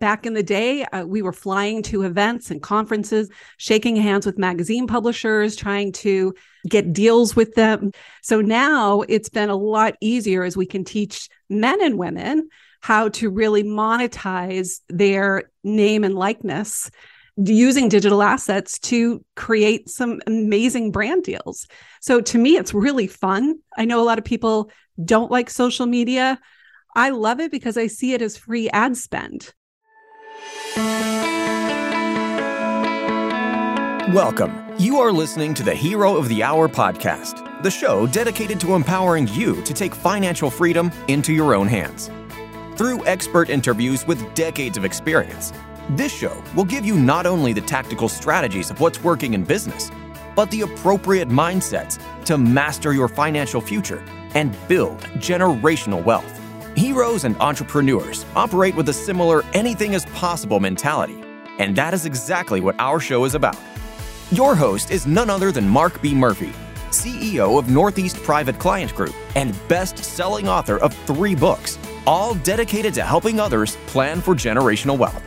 Back in the day, uh, we were flying to events and conferences, shaking hands with magazine publishers, trying to get deals with them. So now it's been a lot easier as we can teach men and women how to really monetize their name and likeness using digital assets to create some amazing brand deals. So to me, it's really fun. I know a lot of people don't like social media. I love it because I see it as free ad spend. Welcome. You are listening to the Hero of the Hour podcast, the show dedicated to empowering you to take financial freedom into your own hands. Through expert interviews with decades of experience, this show will give you not only the tactical strategies of what's working in business, but the appropriate mindsets to master your financial future and build generational wealth. Heroes and entrepreneurs operate with a similar anything is possible mentality, and that is exactly what our show is about. Your host is none other than Mark B. Murphy, CEO of Northeast Private Client Group and best selling author of three books, all dedicated to helping others plan for generational wealth.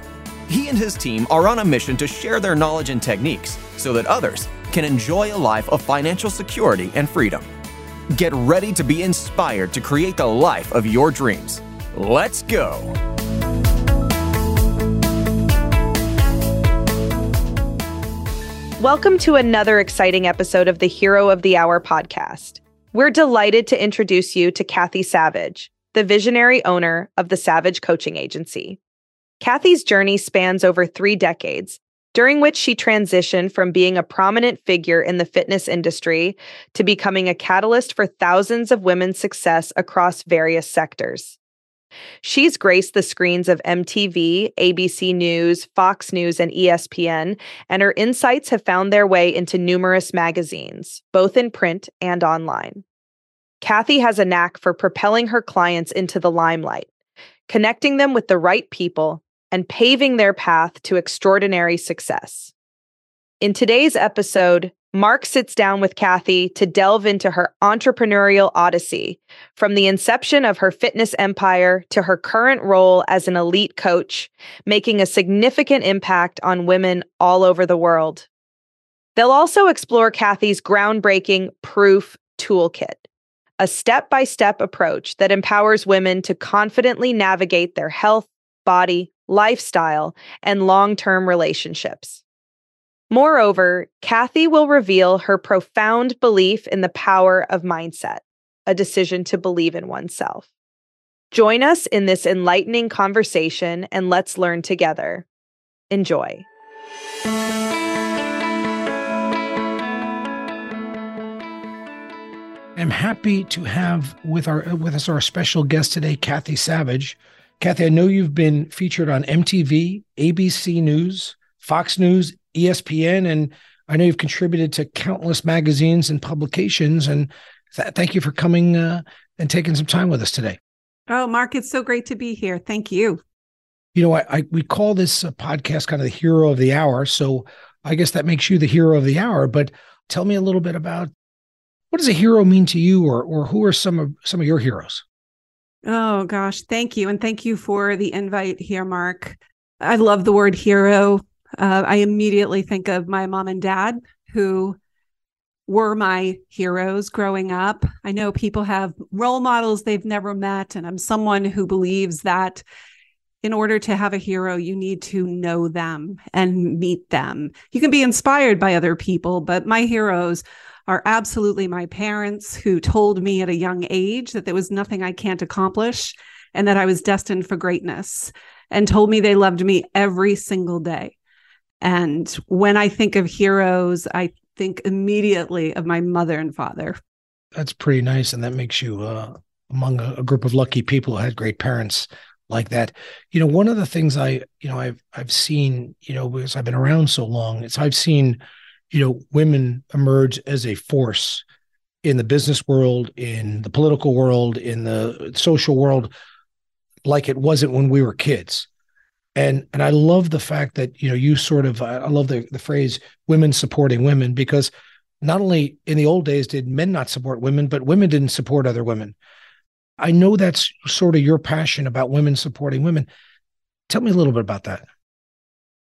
He and his team are on a mission to share their knowledge and techniques so that others can enjoy a life of financial security and freedom. Get ready to be inspired to create the life of your dreams. Let's go. Welcome to another exciting episode of the Hero of the Hour podcast. We're delighted to introduce you to Cathy Savage, the visionary owner of the Savage Coaching Agency. Cathy's journey spans over three decades, during which she transitioned from being a prominent figure in the fitness industry to becoming a catalyst for thousands of women's success across various sectors. She's graced the screens of MTV, ABC News, Fox News, and ESPN, and her insights have found their way into numerous magazines, both in print and online. Cathy has a knack for propelling her clients into the limelight, connecting them with the right people and paving their path to extraordinary success. In today's episode, Mark sits down with Cathy to delve into her entrepreneurial odyssey, from the inception of her fitness empire to her current role as an elite coach, making a significant impact on women all over the world. They'll also explore Cathy's groundbreaking Proof Toolkit, a step by step approach that empowers women to confidently navigate their health, body, lifestyle, and long term relationships. Moreover, Cathy will reveal her profound belief in the power of mindset, a decision to believe in oneself. Join us in this enlightening conversation and let's learn together. Enjoy. I'm happy to have with our with us our special guest today, Cathy Savage, Cathy, I know you've been featured on MTV, ABC News, Fox News, ESPN, and I know you've contributed to countless magazines and publications. And th- thank you for coming uh, and taking some time with us today. Oh, Mark, it's so great to be here. Thank you. You know, I, I we call this podcast kind of the hero of the hour. So I guess that makes you the hero of the hour. But tell me a little bit about what does a hero mean to you, or or who are some of some of your heroes? Oh, gosh. Thank you. And thank you for the invite here, Mark. I love the word hero. Uh, I immediately think of my mom and dad who were my heroes growing up. I know people have role models they've never met, and I'm someone who believes that in order to have a hero, you need to know them and meet them. You can be inspired by other people, but my heroes are absolutely my parents who told me at a young age that there was nothing I can't accomplish and that I was destined for greatness and told me they loved me every single day. And when I think of heroes, I think immediately of my mother and father. That's pretty nice. And that makes you uh, among a, a group of lucky people who had great parents like that. You know, one of the things I, you know, I've I've seen, you know, because I've been around so long, it's I've seen you know, women emerge as a force in the business world, in the political world, in the social world, like it wasn't when we were kids. And and I love the fact that you know you sort of I love the the phrase women supporting women because not only in the old days did men not support women, but women didn't support other women. I know that's sort of your passion about women supporting women. tell me a little bit about that.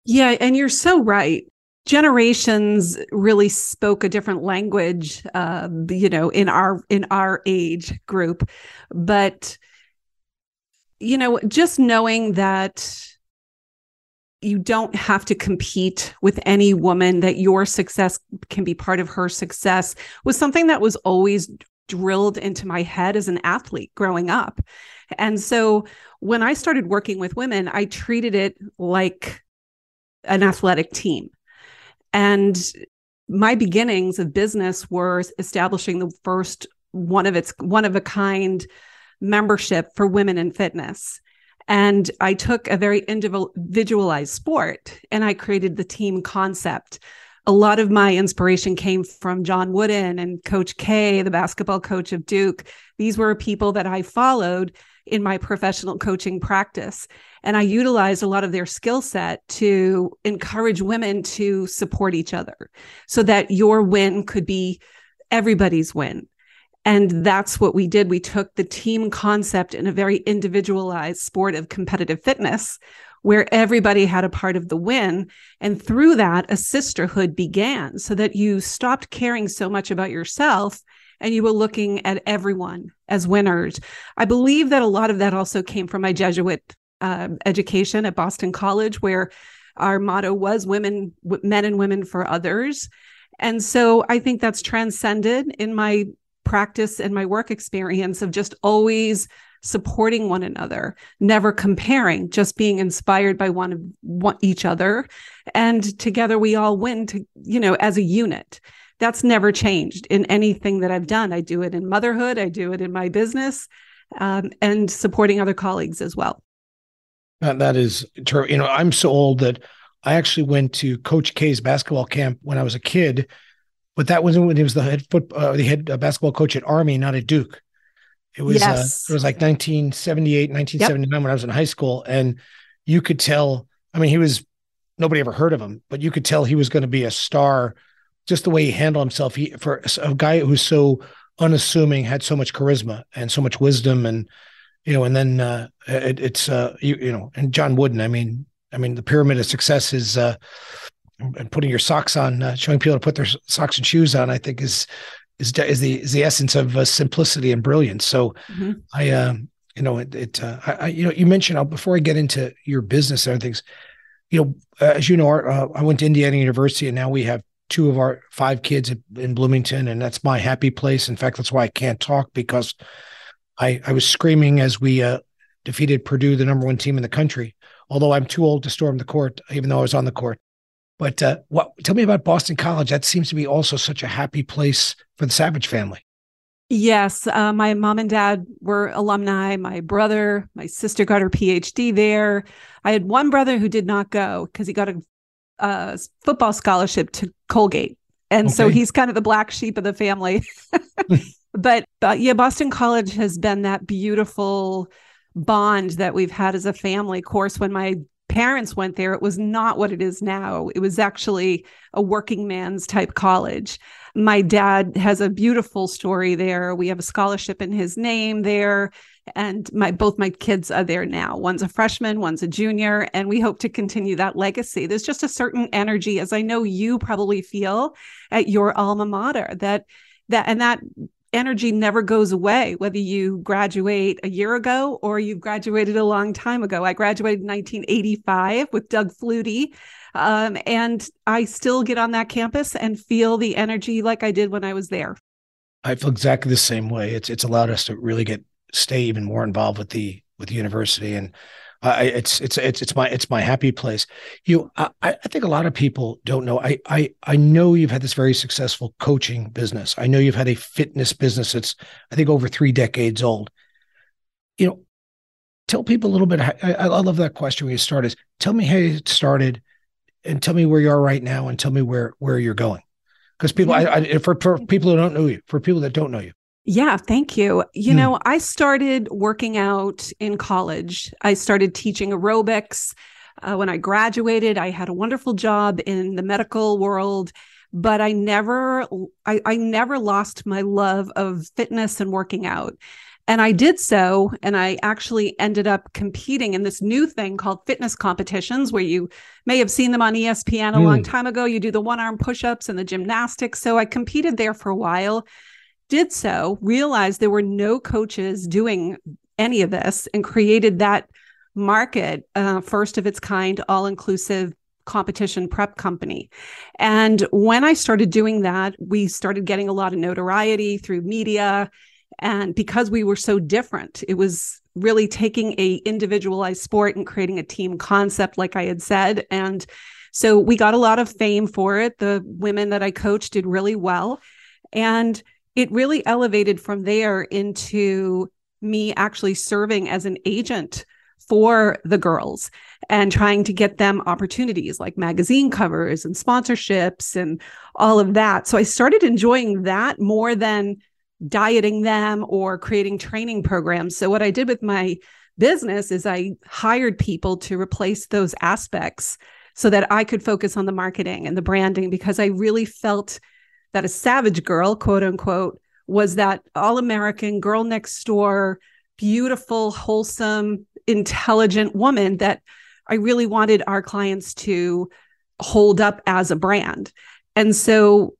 Yeah, and you're so right. Generations really spoke a different language, uh, you know, in our in our age group, but you know, just knowing that you don't have to compete with any woman that your success can be part of her success was something that was always drilled into my head as an athlete growing up. And so when I started working with women, I treated it like an athletic team. And my beginnings of business were establishing the first one of its one of a kind membership for women in fitness. And I took a very individualized sport and I created the team concept. A lot of my inspiration came from John Wooden and Coach K, the basketball coach of Duke. These were people that I followed in my professional coaching practice. And I utilized a lot of their skill set to encourage women to support each other so that your win could be everybody's win. And that's what we did. We took the team concept in a very individualized sport of competitive fitness where everybody had a part of the win. And through that, a sisterhood began so that you stopped caring so much about yourself and you were looking at everyone as winners. I believe that a lot of that also came from my Jesuit uh, education at Boston College, where our motto was women, men and women for others. And so I think that's transcended in my practice and my work experience of just always supporting one another, never comparing, just being inspired by one of one, each other. And together we all win to, you know, as a unit. That's never changed in anything that I've done. I do it in motherhood, I do it in my business, um, and supporting other colleagues as well. That, that is true. You know, I'm so old that I actually went to Coach K's basketball camp when I was a kid but that wasn't when he was the head foot, uh, the head uh, basketball coach at Army, not at Duke. It was uh, yes. uh, it was like 1978, 1979 yep. when I was in high school, and you could tell. I mean, he was nobody ever heard of him, but you could tell he was going to be a star. Just the way he handled himself, he for a guy who's so unassuming, had so much charisma and so much wisdom, and you know, and then uh, it, it's uh, you, you know, and John Wooden. I mean, I mean, the pyramid of success is uh, and putting your socks on, uh, showing people to put their socks and shoes on, I think is is is the is the essence of uh, simplicity and brilliance. So mm-hmm. I, um, you know, it, it uh, I, I, you know, you mentioned uh, before I get into your business and things, you know, uh, as you know, our, uh, I went to Indiana University, and now we have two of our five kids in Bloomington, and that's my happy place. In fact, that's why I can't talk because I I was screaming as we defeated Purdue, the number one team in the country. Although I'm too old to storm the court, even though I was on the court. But uh, what? Tell me about Boston College. That seems to be also such a happy place for the Savage family. Yes, uh, my mom and dad were alumni. My brother, my sister got her PhD there. I had one brother who did not go because he got a, a, football scholarship to Colgate, and okay. so he's kind of the black sheep of the family. but but yeah, Boston College has been that beautiful bond that we've had as a family. Course, when my parents went there, it was not what it is now. It was actually a working man's type college. My dad has a beautiful story there. We have a scholarship in his name there. And my both my kids are there now. One's a freshman, one's a junior, and we hope to continue that legacy. There's just a certain energy, as I know you probably feel at your alma mater, that that and that energy never goes away, whether you graduate a year ago or you've graduated a long time ago. I graduated in 1985 with Doug Flutie. Um, and I still get on that campus and feel the energy like I did when I was there. I feel exactly the same way. It's it's allowed us to really get stay even more involved with the with the university and I, it's it's it's it's my it's my happy place. You, I, I think a lot of people don't know. I I I know you've had this very successful coaching business. I know you've had a fitness business that's I think over three decades old. You know, tell people a little bit. How, I, I love that question when you started. As tell me how you started, and tell me where you are right now, and tell me where where you're going. Because people, mm-hmm. I, I for, for people who don't know you, for people that don't know you, yeah, thank you. You hmm. know, I started working out in college. I started teaching aerobics. Uh, when I graduated, I had a wonderful job in the medical world, but I never, I, I never lost my love of fitness and working out. And I did so. And I actually ended up competing in this new thing called fitness competitions, where you may have seen them on ESPN a mm. long time ago. You do the one arm push ups and the gymnastics. So I competed there for a while, did so, realized there were no coaches doing any of this, and created that market, uh, first of its kind, all inclusive competition prep company. And when I started doing that, we started getting a lot of notoriety through media. And because we were so different it was really taking a individualized sport and creating a team concept like i had said. And so we got a lot of fame for it. The women that i coached did really well. And it really elevated from there into me actually serving as an agent for the girls and trying to get them opportunities like magazine covers and sponsorships and all of that. So I started enjoying that more than dieting them or creating training programs. So, what I did with my business is I hired people to replace those aspects so that I could focus on the marketing and the branding because I really felt that a savage girl, quote unquote, was that all American girl next door, beautiful, wholesome, intelligent woman that I really wanted our clients to hold up as a brand. And so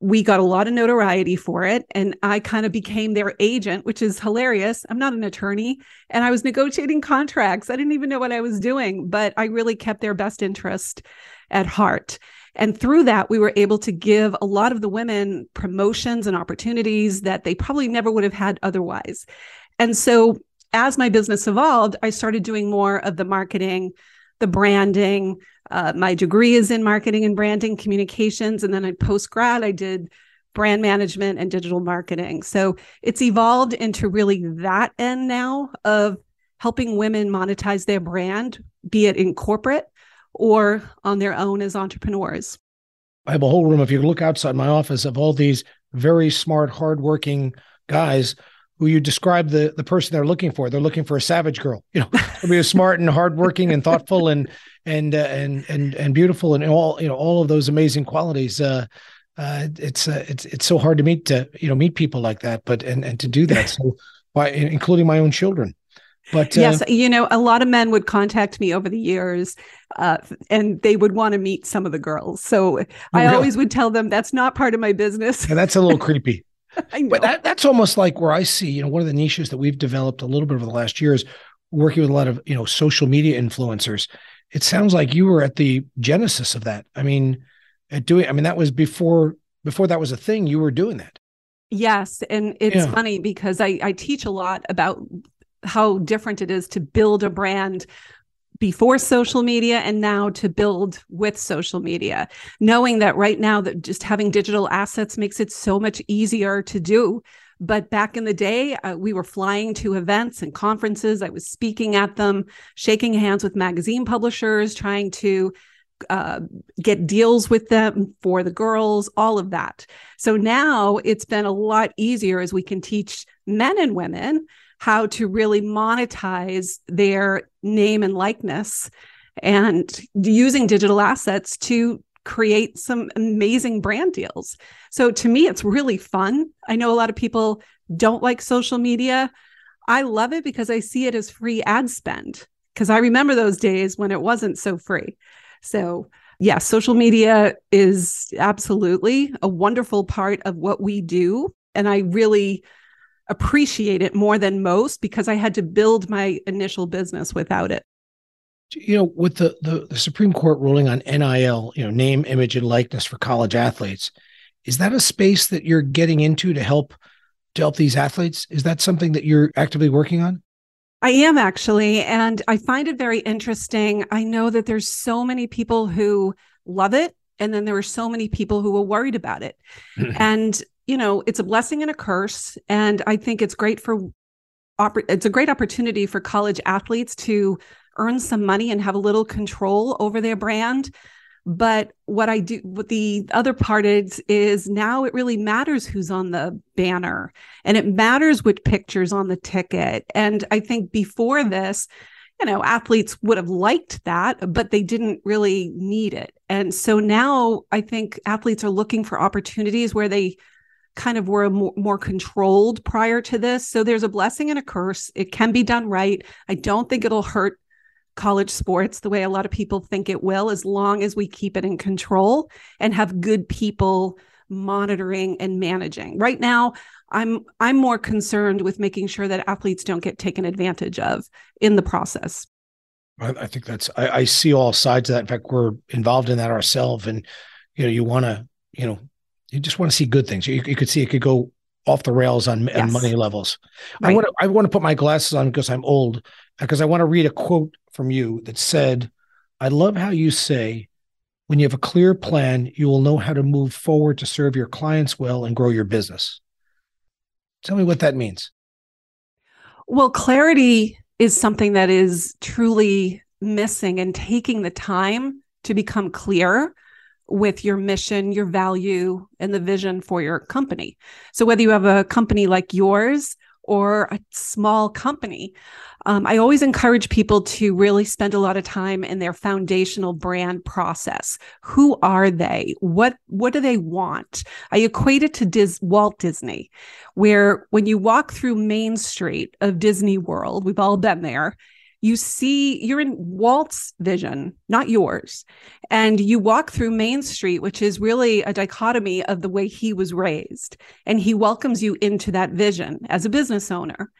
we got a lot of notoriety for it and i kind of became their agent which is hilarious. I'm not an attorney and i was negotiating contracts. I didn't even know what i was doing but i really kept their best interest at heart and through that we were able to give a lot of the women promotions and opportunities that they probably never would have had otherwise and so as my business evolved i started doing more of the marketing the branding uh, my degree is in marketing and branding communications. And then I post grad, I did brand management and digital marketing. So it's evolved into really that end now of helping women monetize their brand, be it in corporate or on their own as entrepreneurs. I have a whole room, if you look outside my office, of all these very smart, hardworking guys who you describe the the person they're looking for. They're looking for a savage girl, you know, to be smart and hardworking and thoughtful and and uh, and and and beautiful and all you know all of those amazing qualities. Uh, uh, it's uh, it's it's so hard to meet to you know meet people like that, but and and to do that so by including my own children. But uh, yes, you know, a lot of men would contact me over the years, uh, and they would want to meet some of the girls. So I really? always would tell them that's not part of my business. Yeah, that's a little creepy. But that, that's almost like where I see, you know, one of the niches that we've developed a little bit over the last years, working with a lot of, you know, social media influencers. It sounds like you were at the genesis of that. I mean, at doing, I mean, that was before before that was a thing. You were doing that. Yes, and it's yeah. funny because I I teach a lot about how different it is to build a brand before social media and now to build with social media. Knowing that right now that just having digital assets makes it so much easier to do. But back in the day uh, we were flying to events and conferences. I was speaking at them shaking hands with magazine publishers trying to uh, get deals with them for the girls, all of that. So now it's been a lot easier as we can teach men and women how to really monetize their name and likeness and using digital assets to create some amazing brand deals. So to me, it's really fun. I know a lot of people don't like social media. I love it because I see it as free ad spend because I remember those days when it wasn't so free. So, yeah, social media is absolutely a wonderful part of what we do. And I really appreciate it more than most because I had to build my initial business without it. You know, with the, the, the Supreme Court ruling on NIL, you know, name, image, and likeness for college athletes, is that a space that you're getting into to help to help these athletes? Is that something that you're actively working on? I am actually, and I find it very interesting. I know that there's so many people who love it, and then there are so many people who are worried about it. and you know, it's a blessing and a curse. And I think it's great for it's a great opportunity for college athletes to earn some money and have a little control over their brand. But what I do, what the other part is, is now it really matters who's on the banner and it matters which pictures on the ticket. And I think before this, you know, athletes would have liked that, but they didn't really need it. And so now I think athletes are looking for opportunities where they kind of were more, more controlled prior to this. So there's a blessing and a curse. It can be done right. I don't think it'll hurt college sports the way a lot of people think it will, as long as we keep it in control and have good people monitoring and managing. Right now, I'm I'm more concerned with making sure that athletes don't get taken advantage of in the process. I, I think that's I, I, see all sides of that. In fact, we're involved in that ourselves, and you know, you want to, you know, you just want to see good things. You, you could see it could go off the rails on, yes. on money levels. Right. I want to I want to put my glasses on because I'm old because I want to read a quote from you that said, "I love how you say." When you have a clear plan, you will know how to move forward to serve your clients well and grow your business. Tell me what that means. Well, clarity is something that is truly missing and taking the time to become clear with your mission, your value, and the vision for your company. So, whether you have a company like yours or a small company, um, I always encourage people to really spend a lot of time in their foundational brand process. Who are they? What what do they want? I equate it to Dis- Walt Disney, where when you walk through Main Street of Disney World, we've all been there. You see, you're in Walt's vision, not yours. And you walk through Main Street, which is really a dichotomy of the way he was raised. And he welcomes you into that vision as a business owner.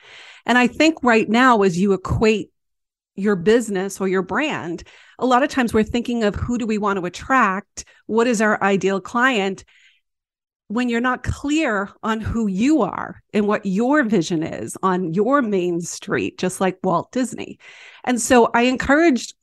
And I think right now, as you equate your business or your brand, a lot of times we're thinking of who do we want to attract? What is our ideal client? When you're not clear on who you are and what your vision is on your main street, just like Walt Disney. And so I encouraged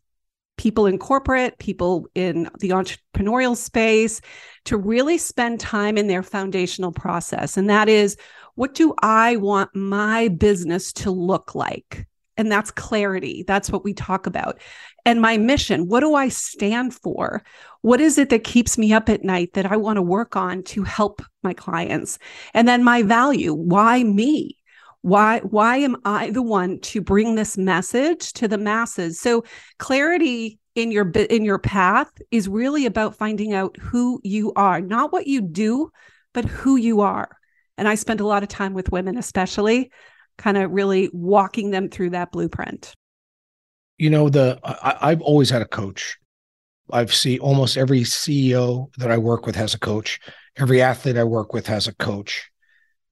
people in corporate, people in the entrepreneurial space to really spend time in their foundational process. And that is what do I want my business to look like? And that's clarity. That's what we talk about. And my mission what do I stand for? What is it that keeps me up at night that I want to work on to help my clients? And then my value why me? Why, why am I the one to bring this message to the masses? So clarity in your in your path is really about finding out who you are, not what you do, but who you are. And I spend a lot of time with women, especially kind of really walking them through that blueprint. You know, the I, have always had a coach. I've seen almost every CEO that I work with has a coach. Every athlete I work with has a coach.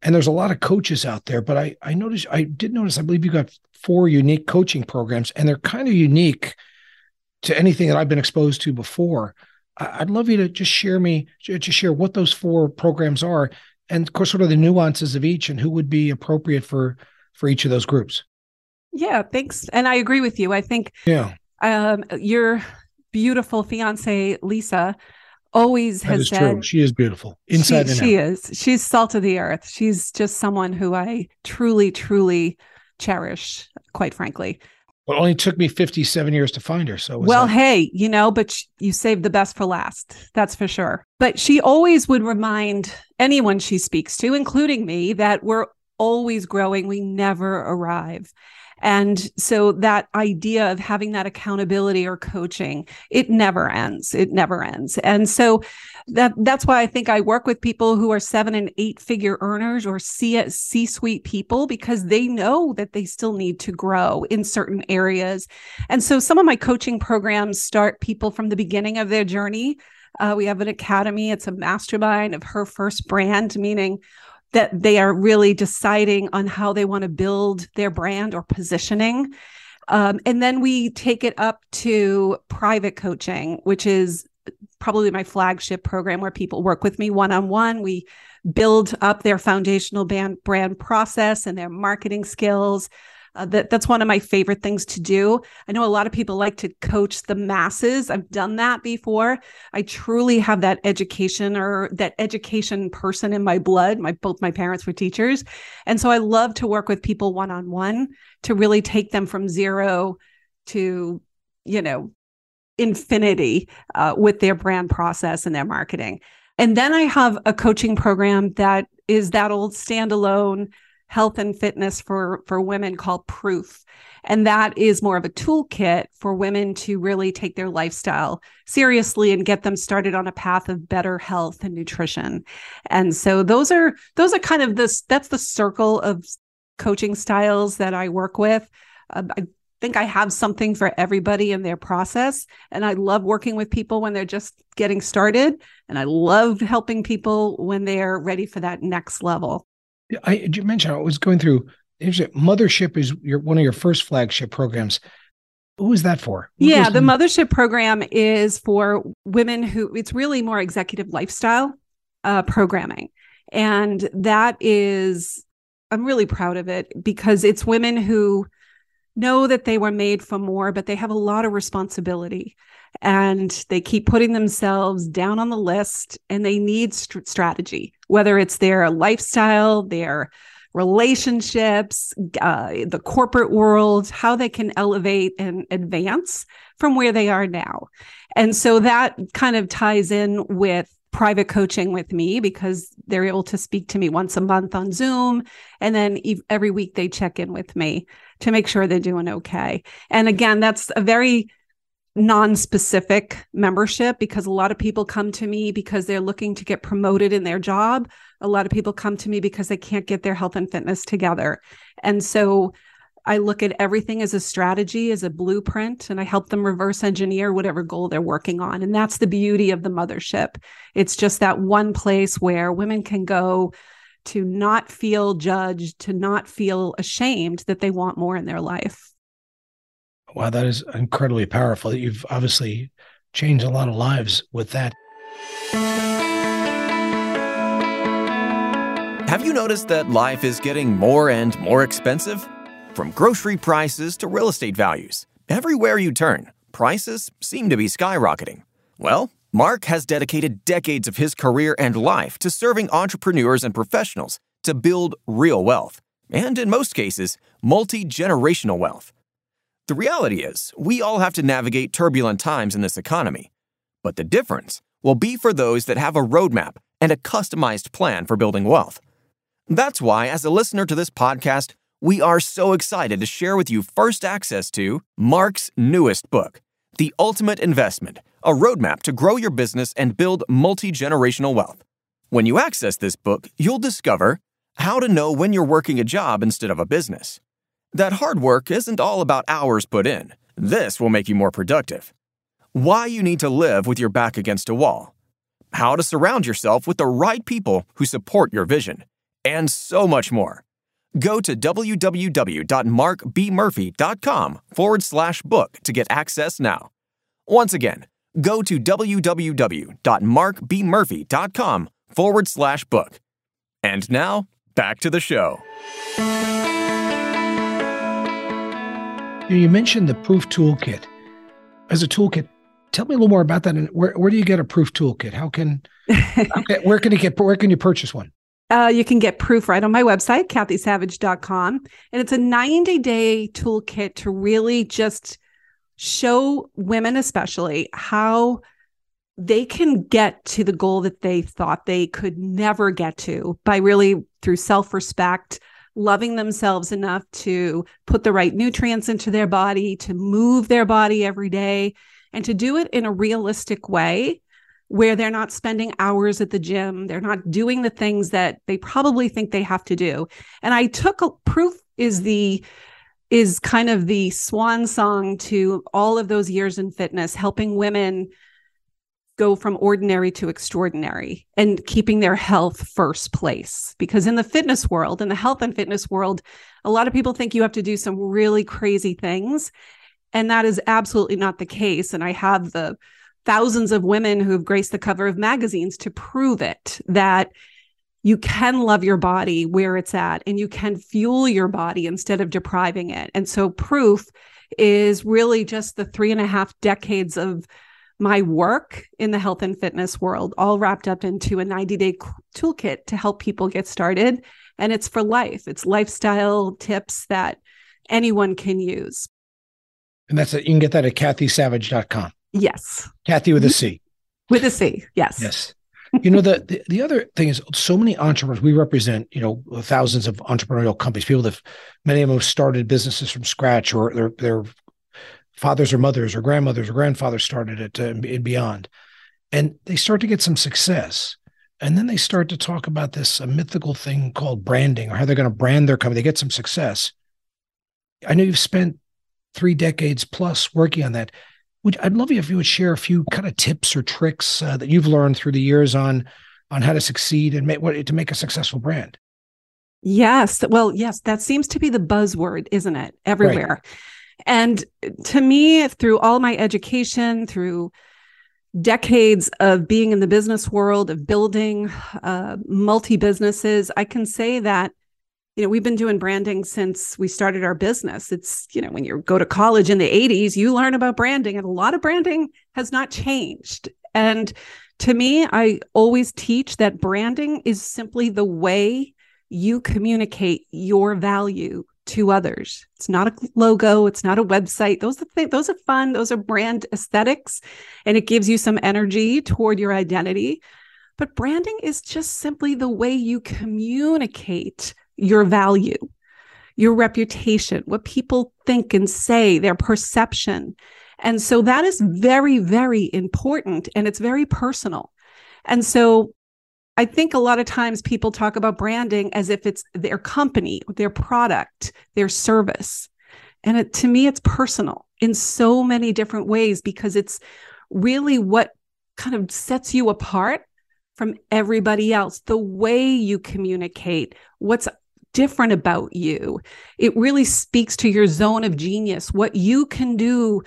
And there's a lot of coaches out there, but I I noticed I did notice I believe you got four unique coaching programs, and they're kind of unique to anything that I've been exposed to before. I'd love you to just share me, just share what those four programs are and of course, what are the nuances of each and who would be appropriate for for each of those groups? Yeah, thanks. And I agree with you. I think yeah, um, your beautiful fiance Lisa always has said true. she is beautiful inside she, and she is she's salt of the earth she's just someone who i truly truly cherish quite frankly well, it only took me 57 years to find her. So, well, that- hey, you know, but sh- you saved the best for last. That's for sure. But she always would remind anyone she speaks to, including me, that we're always growing. We never arrive. And so that idea of having that accountability or coaching, it never ends. It never ends. And so that that's why I think I work with people who are seven and eight figure earners or C C suite people because they know that they still need to grow in certain areas. And so some of my coaching programs start people from the beginning of their journey. Uh, we have an academy. It's a mastermind of her first brand, meaning that they are really deciding on how they want to build their brand or positioning. Um, and then we take it up to private coaching, which is probably my flagship program where people work with me one on one. We build up their foundational brand, brand process and their marketing skills. Uh, that that's one of my favorite things to do. I know a lot of people like to coach the masses. I've done that before. I truly have that education or that education person in my blood. My both my parents were teachers, and so I love to work with people one on one to really take them from zero to you know infinity uh, with their brand process and their marketing. And then I have a coaching program that is that old standalone health and fitness for for women called Proof. And that is more of a toolkit for women to really take their lifestyle seriously and get them started on a path of better health and nutrition. And so those are those are kind of this that's the circle of coaching styles that I work with. Uh, I think I have something for everybody in their process. And I love working with people when they're just getting started. And I love helping people when they're ready for that next level. I you mentioned I was going through Mothership is your one of your first flagship programs. Who is that for? What yeah, the Mothership program is for women who it's really more executive lifestyle uh, programming. And that is, I'm really proud of it because it's women who know that they were made for more, but they have a lot of responsibility and they keep putting themselves down on the list and they need st- strategy, whether it's their lifestyle, their relationships, uh, the corporate world, how they can elevate and advance from where they are now. And so that kind of ties in with private coaching with me because they're able to speak to me once a month on Zoom. And then every week they check in with me to make sure they're doing okay. And again, that's a very non-specific membership because a lot of people come to me because they're looking to get promoted in their job a lot of people come to me because they can't get their health and fitness together and so i look at everything as a strategy as a blueprint and i help them reverse engineer whatever goal they're working on and that's the beauty of the mothership it's just that one place where women can go to not feel judged to not feel ashamed that they want more in their life Wow, that is incredibly powerful. You've obviously changed a lot of lives with that. Have you noticed that life is getting more and more expensive? From grocery prices to real estate values, everywhere you turn, prices seem to be skyrocketing. Well, Mark has dedicated decades of his career and life to serving entrepreneurs and professionals to build real wealth, and in most cases, multi generational wealth. The reality is, we all have to navigate turbulent times in this economy. But the difference will be for those that have a roadmap and a customized plan for building wealth. That's why, as a listener to this podcast, we are so excited to share with you first access to Mark's newest book, The Ultimate Investment A Roadmap to Grow Your Business and Build Multi Generational Wealth. When you access this book, you'll discover how to know when you're working a job instead of a business that hard work isn't all about hours put in. This will make you more productive. Why you need to live with your back against a wall. How to surround yourself with the right people who support your vision. And so much more. Go to www.markbmurphy.com forward slash book to get access now. Once again, go to www.markbmurphy.com forward slash book. And now, back to the show. You mentioned the proof toolkit. As a toolkit, tell me a little more about that. And where, where do you get a proof toolkit? How can, how can where can you get where can you purchase one? Uh, you can get proof right on my website, cathysavage.com. And it's a 90 day toolkit to really just show women, especially, how they can get to the goal that they thought they could never get to by really through self respect, loving themselves enough to put the right nutrients into their body, to move their body every day, and to do it in a realistic way where they're not spending hours at the gym. They're not doing the things that they probably think they have to do. And I took a proof is the is kind of the swan song to all of those years in fitness, helping women go from ordinary to extraordinary and keeping their health first place. Because in the fitness world, in the health and fitness world, a lot of people think you have to do some really crazy things. And that is absolutely not the case. And I have the thousands of women who have graced the cover of magazines to prove it that you can love your body where it's at and you can fuel your body instead of depriving it. And so, proof is really just the three and a half decades of my work in the health and fitness world, all wrapped up into a 90 day toolkit to help people get started. And it's for life, it's lifestyle tips that anyone can use. And that's it. You can get that at cathysavage.com. Yes. Cathy with a C. With a C. Yes. Yes. you know, the, the, the other thing is so many entrepreneurs, we represent, you know, thousands of entrepreneurial companies, people that many of them have started businesses from scratch or their, their fathers or mothers or grandmothers or grandfathers started it uh, and beyond. And they start to get some success. And then they start to talk about this a mythical thing called branding or how they're going to brand their company. They get some success. I know you've spent three decades plus working on that. Would, I'd love you if you would share a few kind of tips or tricks uh, that you've learned through the years on on how to succeed and make what to make a successful brand. Yes, well, yes, that seems to be the buzzword, isn't it? Everywhere. Right. And to me, through all my education, through decades of being in the business world, of building uh, multi businesses, I can say that you know we've been doing branding since we started our business. It's you know when you go to college in the 80s you learn about branding and a lot of branding has not changed. And to me i always teach that branding is simply the way you communicate your value to others. It's not a logo it's not a website. Those are th- those are fun those are brand aesthetics and it gives you some energy toward your identity but branding is just simply the way you communicate your value, your reputation, what people think and say, their perception. And so that is very, very important and it's very personal. And so I think a lot of times people talk about branding as if it's their company, their product, their service. And it, to me, it's personal in so many different ways because it's really what kind of sets you apart from everybody else. The way you communicate, what's different about you. It really speaks to your zone of genius, what you can do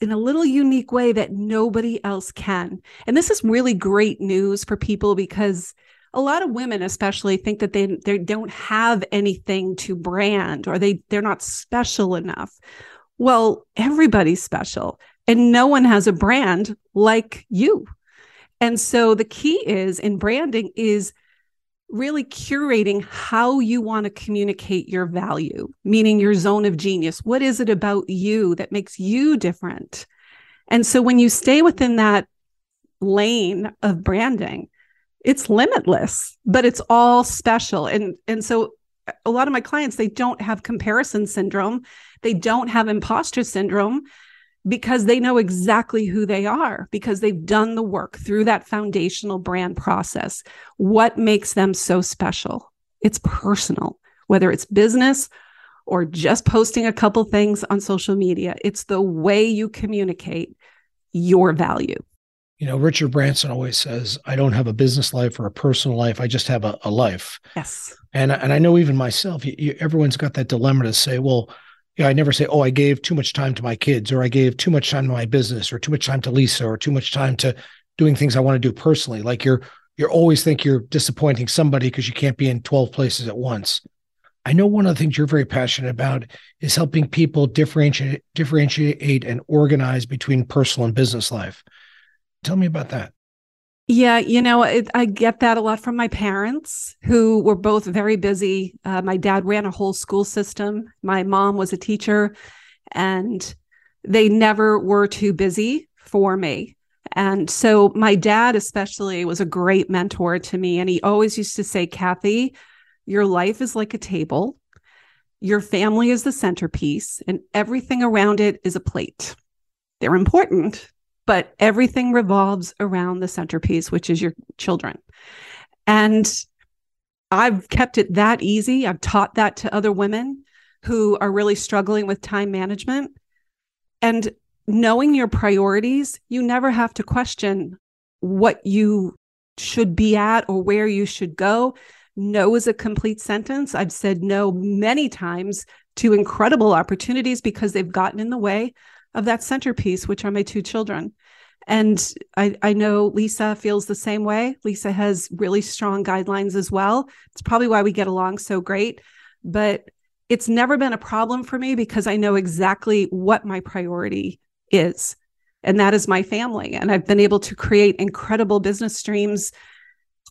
in a little unique way that nobody else can. And this is really great news for people because a lot of women especially think that they they don't have anything to brand or they they're not special enough. Well, everybody's special and no one has a brand like you. And so the key is in branding is really curating how you want to communicate your value, meaning your zone of genius. What is it about you that makes you different? And so when you stay within that lane of branding, it's limitless, but it's all special. And and so a lot of my clients they don't have comparison syndrome, they don't have imposter syndrome because they know exactly who they are because they've done the work through that foundational brand process. What makes them so special? It's personal, whether it's business or just posting a couple things on social media. It's the way you communicate your value. You know, Richard Branson always says, I don't have a business life or a personal life. I just have a, a life. Yes. And, and I know even myself, you, you, everyone's got that dilemma to say, well, yeah, I never say, oh, I gave too much time to my kids, or I gave too much time to my business, or too much time to Lisa, or too much time to doing things I want to do personally. Like you're you're always think you're disappointing somebody because you can't be in 12 places at once. I know one of the things you're very passionate about is helping people differentiate differentiate and organize between personal and business life. Tell me about that. Yeah, you know, it, I get that a lot from my parents who were both very busy. Uh, my dad ran a whole school system, my mom was a teacher, and they never were too busy for me. And so my dad, especially, was a great mentor to me. And he always used to say, Cathy, your life is like a table, your family is the centerpiece, and everything around it is a plate. They're important, but everything revolves around the centerpiece, which is your children. And I've kept it that easy. I've taught that to other women who are really struggling with time management. And knowing your priorities, you never have to question what you should be at or where you should go. No is a complete sentence. I've said no many times to incredible opportunities because they've gotten in the way of that centerpiece, which are my two children. And I, I know Lisa feels the same way. Lisa has really strong guidelines as well. It's probably why we get along so great. But it's never been a problem for me because I know exactly what my priority is. And that is my family. And I've been able to create incredible business streams,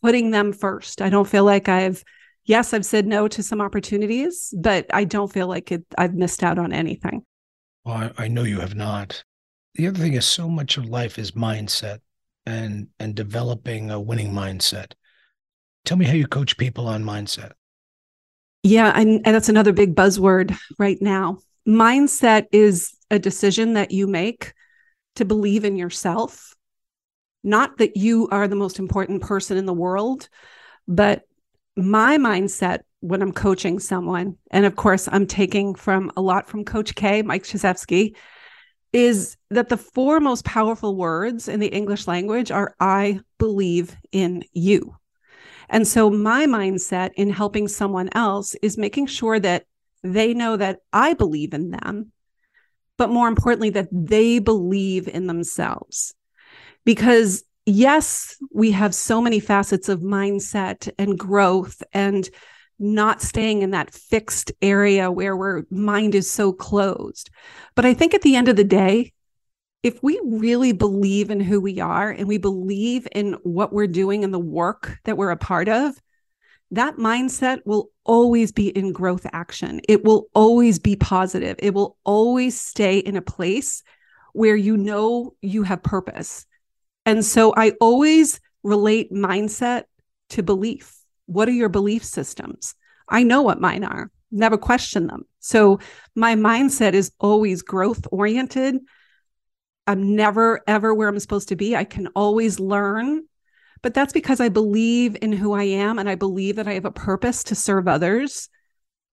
putting them first. I don't feel like I've, yes, I've said no to some opportunities, but I don't feel like it, I've missed out on anything. Well, I, I know you have not. The other thing is so much of life is mindset. and and developing a winning mindset. Tell me how you coach people on mindset. Yeah, and, and that's another big buzzword right now. Mindset is a decision that you make to believe in yourself, not that you are the most important person in the world, but my mindset when I'm coaching someone, and of course, I'm taking from a lot from Coach K, Mike Krzyzewski, is that the four most powerful words in the English language are I believe in you. And so, my mindset in helping someone else is making sure that they know that I believe in them, but more importantly, that they believe in themselves. Because, yes, we have so many facets of mindset and growth and not staying in that fixed area where our mind is so closed. But I think at the end of the day, if we really believe in who we are and we believe in what we're doing and the work that we're a part of, that mindset will always be in growth action. It will always be positive. It will always stay in a place where you know you have purpose. And so I always relate mindset to belief. What are your belief systems? I know what mine are, never question them. So my mindset is always growth oriented. I'm never ever where I'm supposed to be. I can always learn, but that's because I believe in who I am and I believe that I have a purpose to serve others.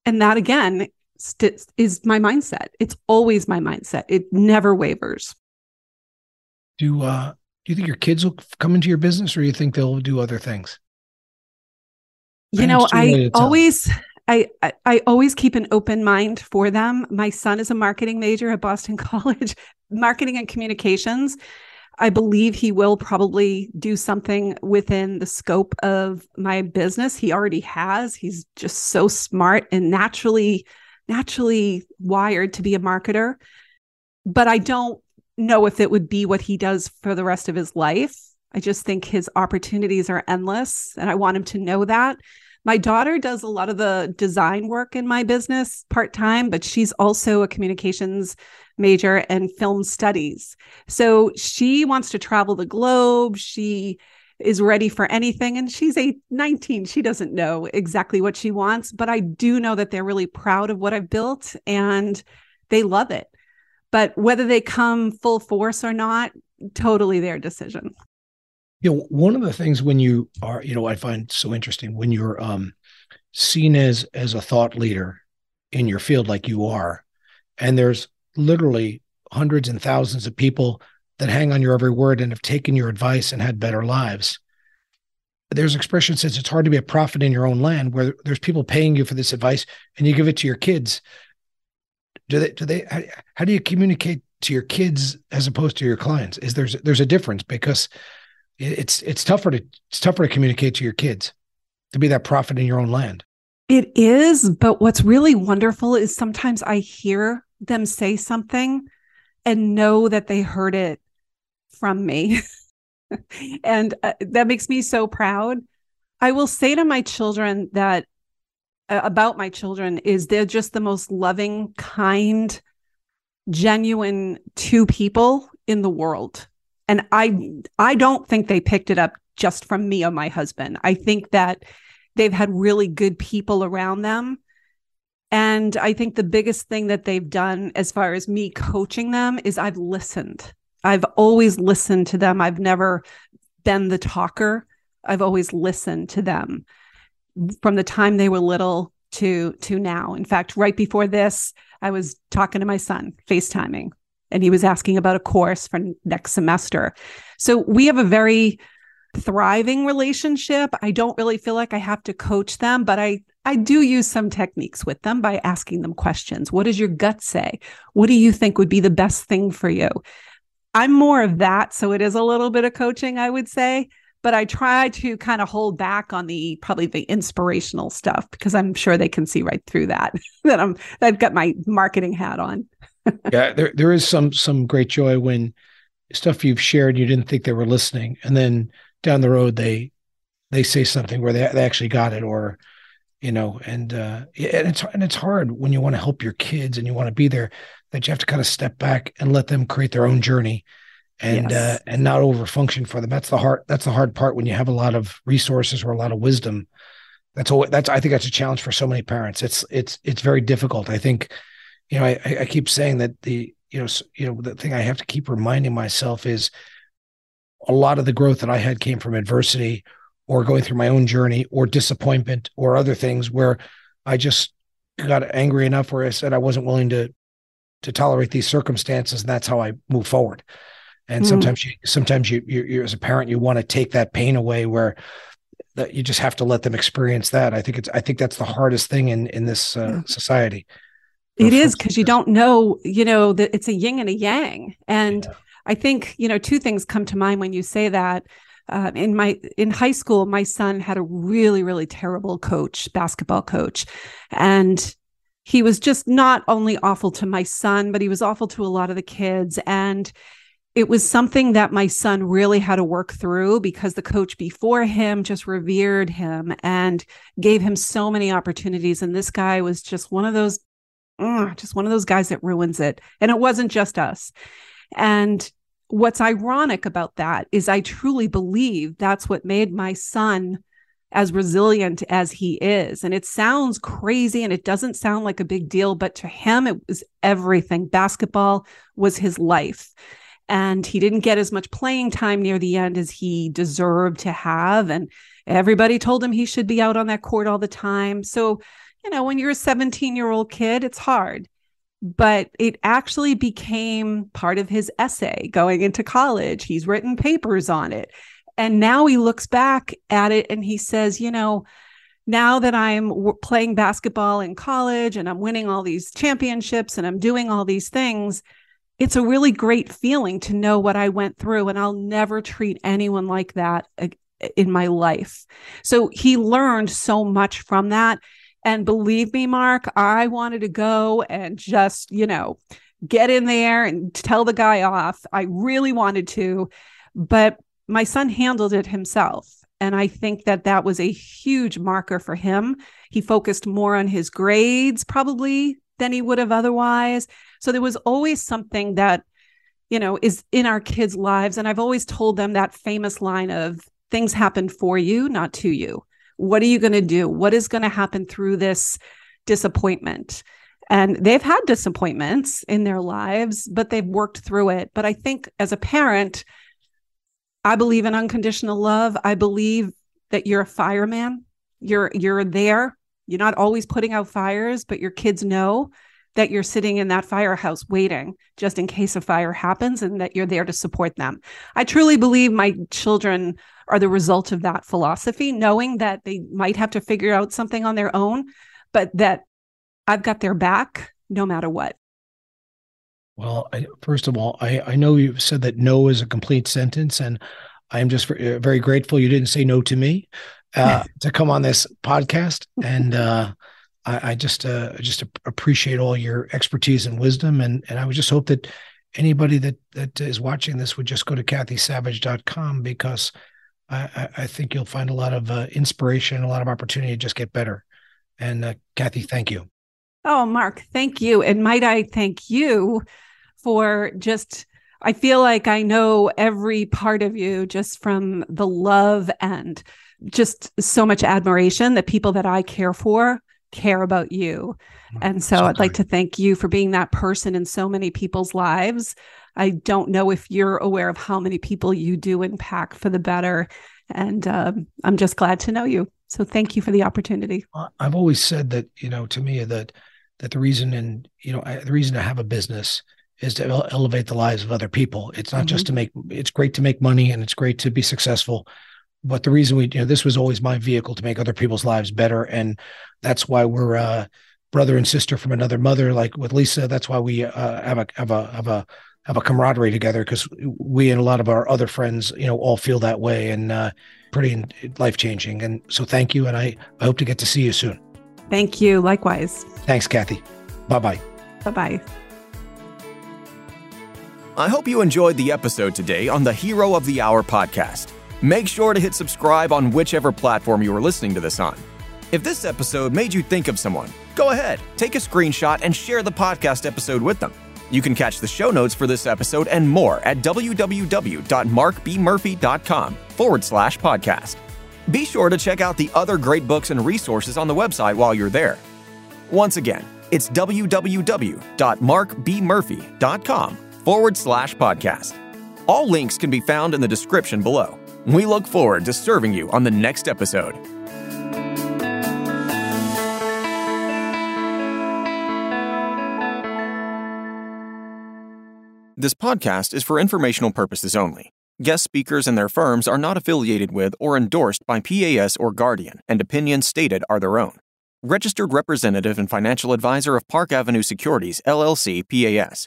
And that again st- is my mindset. It's always my mindset. It never wavers. Do uh do you think your kids will come into your business or do you think they'll do other things? You know, I always I, I, I always keep an open mind for them. My son is a marketing major at Boston College, marketing and communications. I believe he will probably do something within the scope of my business. He already has. He's just so smart and naturally naturally wired to be a marketer. But I don't know if it would be what he does for the rest of his life. I just think his opportunities are endless. And I want him to know that. My daughter does a lot of the design work in my business part time, but she's also a communications major and film studies. So she wants to travel the globe. She is ready for anything. And she's a 19. She doesn't know exactly what she wants, but I do know that they're really proud of what I've built and they love it. But whether they come full force or not, totally their decision. You know one of the things when you are you know i find so interesting when you're um seen as as a thought leader in your field like you are and there's literally hundreds and thousands of people that hang on your every word and have taken your advice and had better lives there's expression says it's hard to be a prophet in your own land where there's people paying you for this advice and you give it to your kids do they do they how, how do you communicate to your kids as opposed to your clients is there's there's a difference because it's it's tougher to it's tougher to communicate to your kids to be that prophet in your own land. It is, but what's really wonderful is sometimes I hear them say something and know that they heard it from me. and uh, that makes me so proud. I will say to my children that Uh, about my children is they're just the most loving, kind, genuine two people in the world. And i i don't think they picked it up just from me or my husband. I think that they've had really good people around them. And i think the biggest thing that they've done as far as me coaching them is i've listened. I've always listened to them. I've never been the talker. I've always listened to them from the time they were little to to now in fact right before this i was talking to my son facetiming and he was asking about a course for next semester. So we have a very thriving relationship. I don't really feel like I have to coach them, but I I do use some techniques with them by asking them questions. What does your gut say? What do you think would be the best thing for you? I'm more of that, so it is a little bit of coaching, I would say, but I try to kind of hold back on the probably the inspirational stuff because I'm sure they can see right through that that I'm I've got my marketing hat on. Yeah, there there is some some great joy when stuff you've shared you didn't think they were listening, and then down the road they they say something where they they actually got it, or you know, and uh, and it's and it's hard when you want to help your kids and you want to be there that you have to kind of step back and let them create their own journey and yes. uh, and not overfunction for them. That's the hard that's the hard part when you have a lot of resources or a lot of wisdom. That's all. That's I think that's a challenge for so many parents. It's it's it's very difficult. I think, you know, I I keep saying that the you know you know the thing I have to keep reminding myself is a lot of the growth that I had came from adversity or going through my own journey or disappointment or other things where I just got angry enough where I said I wasn't willing to to tolerate these circumstances and that's how I move forward. And mm. sometimes you sometimes you, you you as a parent you want to take that pain away where that you just have to let them experience that. I think it's I think that's the hardest thing in in this uh, yeah. society. It is because you don't know, you know, that it's a yin and a yang. And yeah. I think, you know, two things come to mind when you say that. Uh, in my in high school, my son had a really, really terrible coach, basketball coach, and he was just not only awful to my son, but he was awful to a lot of the kids. And it was something that my son really had to work through because the coach before him just revered him and gave him so many opportunities. And this guy was just one of those, uh, just one of those guys that ruins it. And it wasn't just us. And what's ironic about that is I truly believe that's what made my son as resilient as he is. And it sounds crazy and it doesn't sound like a big deal, but to him, it was everything. Basketball was his life. And he didn't get as much playing time near the end as he deserved to have. And everybody told him he should be out on that court all the time. So, you know, when you're a 17 year old kid, it's hard but it actually became part of his essay going into college. He's written papers on it. And now he looks back at it and he says, you know, now that I'm playing basketball in college and I'm winning all these championships and I'm doing all these things, it's a really great feeling to know what I went through. And I'll never treat anyone like that in my life. So he learned so much from that. And believe me, Mark, I wanted to go and just, you know, get in there and tell the guy off. I really wanted to, but my son handled it himself. And I think that that was a huge marker for him. He focused more on his grades, probably than he would have otherwise. So there was always something that, you know, is in our kids' lives. And I've always told them that famous line of things happen for you, not to you. What are you going to do? What is going to happen through this disappointment? And they've had disappointments in their lives, but they've worked through it. But I think as a parent, I believe in unconditional love. I believe that you're a fireman. You're you're there. You're not always putting out fires, but your kids know that you're sitting in that firehouse waiting just in case a fire happens and that you're there to support them. I truly believe my children are the result of that philosophy, knowing that they might have to figure out something on their own, but that I've got their back no matter what. Well, I, first of all, I, I know you've said that no is a complete sentence, and I'm just very grateful you didn't say no to me uh, to come on this podcast. And uh, I, I, just uh, just appreciate all your expertise and wisdom, and and I would just hope that anybody that that is watching this would just go to cathysavage.com because I, I think you'll find a lot of uh, inspiration, a lot of opportunity to just get better. And uh, Cathy, thank you. Oh, Mark, thank you. And might I thank you for just, I feel like I know every part of you just from the love and just so much admiration that people that I care for care about you. Mm, and so, so I'd like to thank you for being that person in so many people's lives. I don't know if you're aware of how many people you do impact for the better. And um, I'm just glad to know you. So thank you for the opportunity. I've always said that, you know, to me that that the reason and you know I, the reason to have a business is to ele- elevate the lives of other people. It's not mm-hmm. just to make. It's great to make money and it's great to be successful, but the reason we you know this was always my vehicle to make other people's lives better, and that's why we're uh, brother and sister from another mother. Like with Lisa, that's why we uh, have a have a have a have a camaraderie together because we and a lot of our other friends, you know, all feel that way and uh, pretty life changing. And so, thank you, and I, I hope to get to see you soon. Thank you. Likewise. Thanks, Cathy. Bye bye. Bye bye. I hope you enjoyed the episode today on the Hero of the Hour podcast. Make sure to hit subscribe on whichever platform you are listening to this on. If this episode made you think of someone, go ahead, take a screenshot and share the podcast episode with them. You can catch the show notes for this episode and more at www.markbmurphy.com forward slash podcast. Be sure to check out the other great books and resources on the website while you're there. Once again, it's www.markbmurphy.com forward slash podcast. All links can be found in the description below. We look forward to serving you on the next episode. This podcast is for informational purposes only. Guest speakers and their firms are not affiliated with or endorsed by PAS or Guardian, and opinions stated are their own. Registered representative and financial advisor of Park Avenue Securities, LLC, PAS.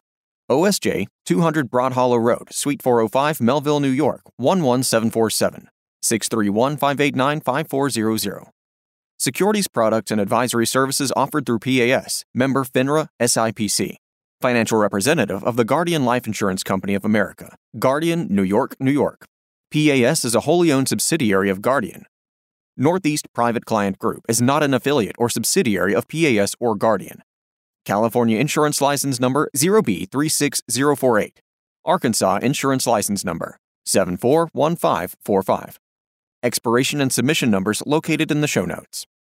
OSJ 200 Broad Hollow Road, Suite 405, Melville, New York 11747. 631 589 5400. Securities products and advisory services offered through PAS, member FINRA SIPC. Financial representative of the Guardian Life Insurance Company of America, Guardian, New York, New York. PAS is a wholly owned subsidiary of Guardian. Northeast Private Client Group is not an affiliate or subsidiary of PAS or Guardian. California Insurance License Number 0B36048. Arkansas Insurance License Number 741545. Expiration and submission numbers located in the show notes.